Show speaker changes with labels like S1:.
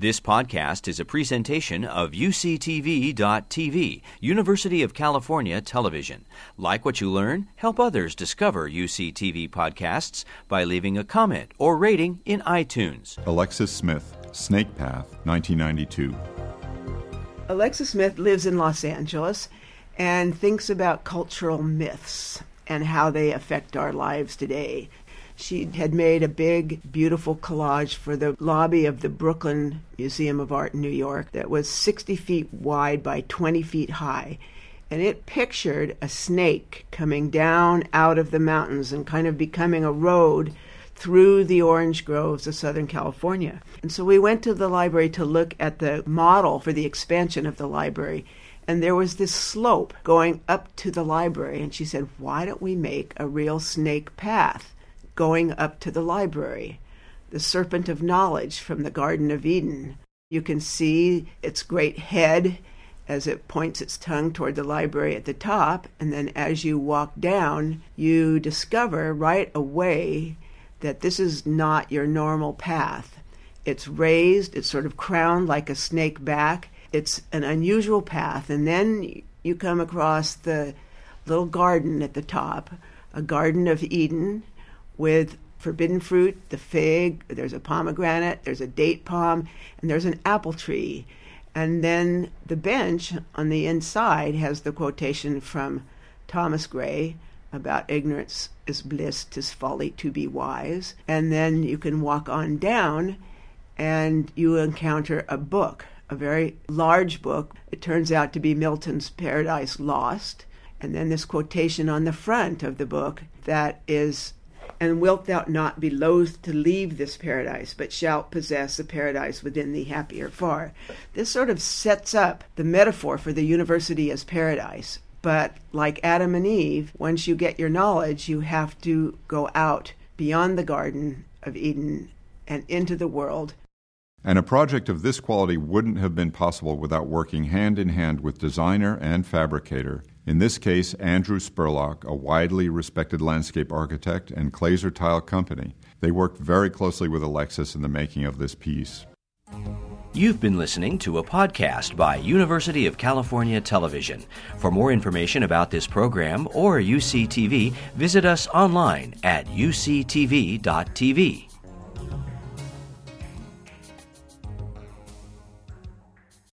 S1: This podcast is a presentation of UCTV.tv, University of California Television. Like what you learn, help others discover UCTV podcasts by leaving a comment or rating in iTunes.
S2: Alexis Smith, Snake Path, 1992.
S3: Alexis Smith lives in Los Angeles and thinks about cultural myths and how they affect our lives today. She had made a big, beautiful collage for the lobby of the Brooklyn Museum of Art in New York that was 60 feet wide by 20 feet high. And it pictured a snake coming down out of the mountains and kind of becoming a road through the orange groves of Southern California. And so we went to the library to look at the model for the expansion of the library. And there was this slope going up to the library. And she said, Why don't we make a real snake path? Going up to the library, the serpent of knowledge from the Garden of Eden. You can see its great head as it points its tongue toward the library at the top, and then as you walk down, you discover right away that this is not your normal path. It's raised, it's sort of crowned like a snake back. It's an unusual path, and then you come across the little garden at the top, a Garden of Eden, with forbidden fruit, the fig, there's a pomegranate, there's a date palm, and there's an apple tree. And then the bench on the inside has the quotation from Thomas Gray about ignorance is bliss, tis folly to be wise. And then you can walk on down and you encounter a book, a very large book. It turns out to be Milton's Paradise Lost. And then this quotation on the front of the book that is and wilt thou not be loath to leave this paradise, but shalt possess a paradise within thee happier far? This sort of sets up the metaphor for the university as paradise. But like Adam and Eve, once you get your knowledge, you have to go out beyond the Garden of Eden and into the world.
S2: And a project of this quality wouldn't have been possible without working hand in hand with designer and fabricator in this case, Andrew Spurlock, a widely respected landscape architect and Glazer Tile Company. They worked very closely with Alexis in the making of this piece.
S1: You've been listening to a podcast by University of California Television. For more information about this program or UCTV, visit us online at uctv.tv.